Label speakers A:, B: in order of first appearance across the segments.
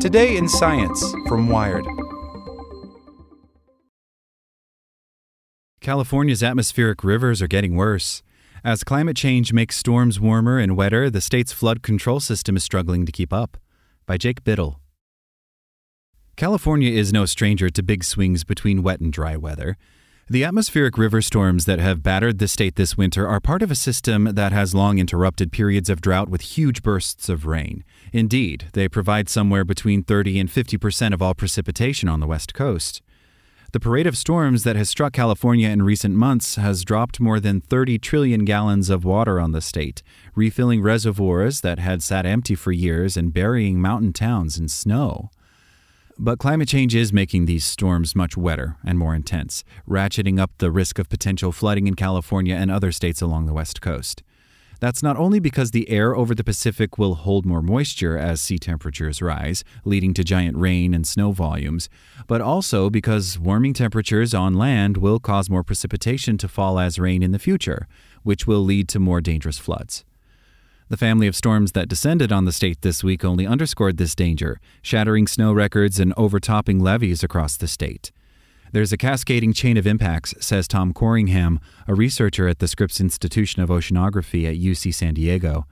A: Today in Science from Wired.
B: California's atmospheric rivers are getting worse. As climate change makes storms warmer and wetter, the state's flood control system is struggling to keep up. By Jake Bittle. California is no stranger to big swings between wet and dry weather. The atmospheric river storms that have battered the state this winter are part of a system that has long interrupted periods of drought with huge bursts of rain. Indeed, they provide somewhere between 30 and 50 percent of all precipitation on the West Coast. The parade of storms that has struck California in recent months has dropped more than 30 trillion gallons of water on the state, refilling reservoirs that had sat empty for years and burying mountain towns in snow. But climate change is making these storms much wetter and more intense, ratcheting up the risk of potential flooding in California and other states along the West Coast. That's not only because the air over the Pacific will hold more moisture as sea temperatures rise, leading to giant rain and snow volumes, but also because warming temperatures on land will cause more precipitation to fall as rain in the future, which will lead to more dangerous floods. The family of storms that descended on the state this week only underscored this danger, shattering snow records and overtopping levees across the state. There's a cascading chain of impacts, says Tom Corringham, a researcher at the Scripps Institution of Oceanography at UC San Diego.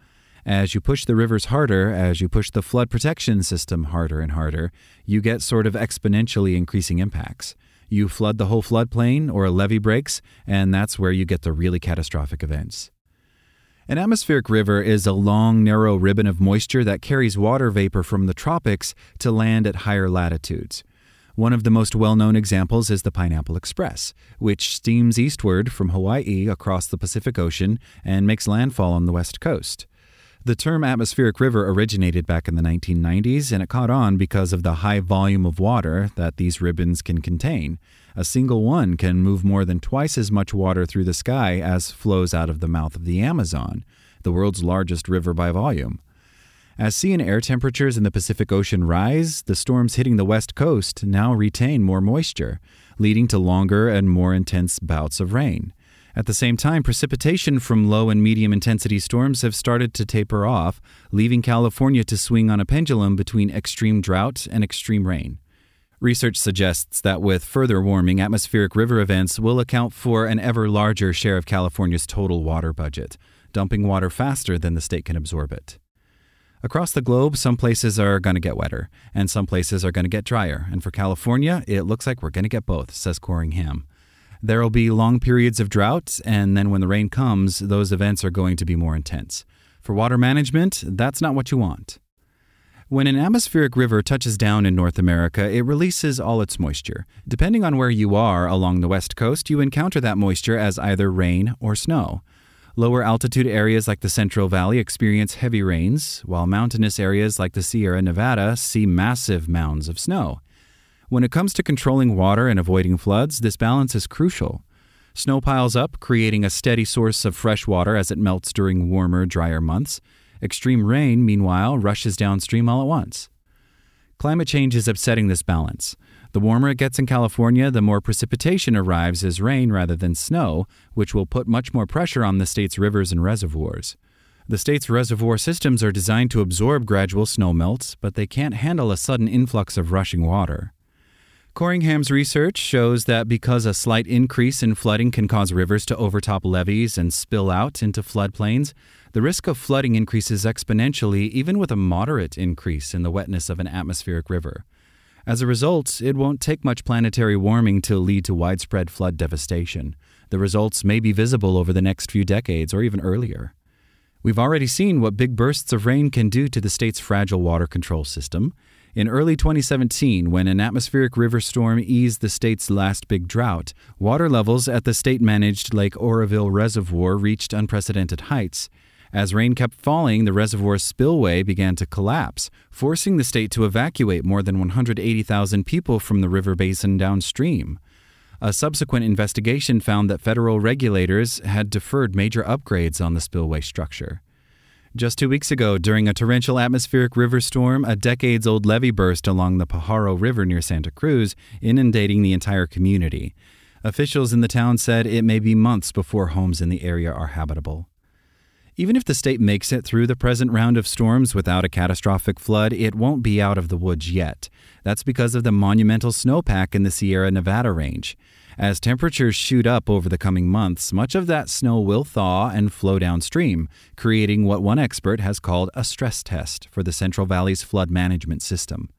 B: As you push the rivers harder, as you push the flood protection system harder and harder, you get sort of exponentially increasing impacts. You flood the whole floodplain or a levee breaks, and that's where you get the really catastrophic events. An atmospheric river is a long, narrow ribbon of moisture that carries water vapor from the tropics to land at higher latitudes. One of the most well known examples is the Pineapple Express, which steams eastward from Hawaii across the Pacific Ocean and makes landfall on the west coast. The term atmospheric river originated back in the 1990s, and it caught on because of the high volume of water that these ribbons can contain. A single one can move more than twice as much water through the sky as flows out of the mouth of the Amazon, the world's largest river by volume. As sea and air temperatures in the Pacific Ocean rise, the storms hitting the west coast now retain more moisture, leading to longer and more intense bouts of rain. At the same time, precipitation from low and medium intensity storms have started to taper off, leaving California to swing on a pendulum between extreme drought and extreme rain. Research suggests that with further warming, atmospheric river events will account for an ever larger share of California's total water budget, dumping water faster than the state can absorb it. Across the globe, some places are going to get wetter, and some places are going to get drier. And for California, it looks like we're going to get both, says Corringham. There will be long periods of drought, and then when the rain comes, those events are going to be more intense. For water management, that's not what you want. When an atmospheric river touches down in North America, it releases all its moisture. Depending on where you are along the west coast, you encounter that moisture as either rain or snow. Lower altitude areas like the Central Valley experience heavy rains, while mountainous areas like the Sierra Nevada see massive mounds of snow. When it comes to controlling water and avoiding floods, this balance is crucial. Snow piles up, creating a steady source of fresh water as it melts during warmer, drier months. Extreme rain, meanwhile, rushes downstream all at once. Climate change is upsetting this balance. The warmer it gets in California, the more precipitation arrives as rain rather than snow, which will put much more pressure on the state's rivers and reservoirs. The state's reservoir systems are designed to absorb gradual snow melts, but they can't handle a sudden influx of rushing water. Corringham's research shows that because a slight increase in flooding can cause rivers to overtop levees and spill out into floodplains, the risk of flooding increases exponentially even with a moderate increase in the wetness of an atmospheric river. As a result, it won't take much planetary warming to lead to widespread flood devastation. The results may be visible over the next few decades or even earlier. We've already seen what big bursts of rain can do to the state's fragile water control system. In early 2017, when an atmospheric river storm eased the state's last big drought, water levels at the state managed Lake Oroville Reservoir reached unprecedented heights. As rain kept falling, the reservoir's spillway began to collapse, forcing the state to evacuate more than 180,000 people from the river basin downstream. A subsequent investigation found that federal regulators had deferred major upgrades on the spillway structure. Just two weeks ago, during a torrential atmospheric river storm, a decades old levee burst along the Pajaro River near Santa Cruz, inundating the entire community. Officials in the town said it may be months before homes in the area are habitable. Even if the state makes it through the present round of storms without a catastrophic flood, it won't be out of the woods yet. That's because of the monumental snowpack in the Sierra Nevada range. As temperatures shoot up over the coming months, much of that snow will thaw and flow downstream, creating what one expert has called a stress test for the Central Valley's flood management system.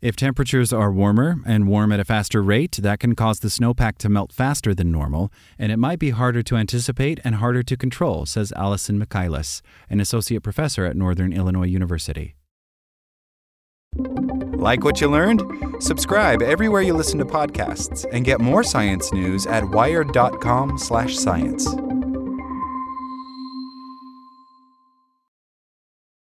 B: If temperatures are warmer and warm at a faster rate, that can cause the snowpack to melt faster than normal, and it might be harder to anticipate and harder to control, says Allison Michaelis, an associate professor at Northern Illinois University.
A: Like what you learned? Subscribe everywhere you listen to podcasts and get more science news at wired.com/science.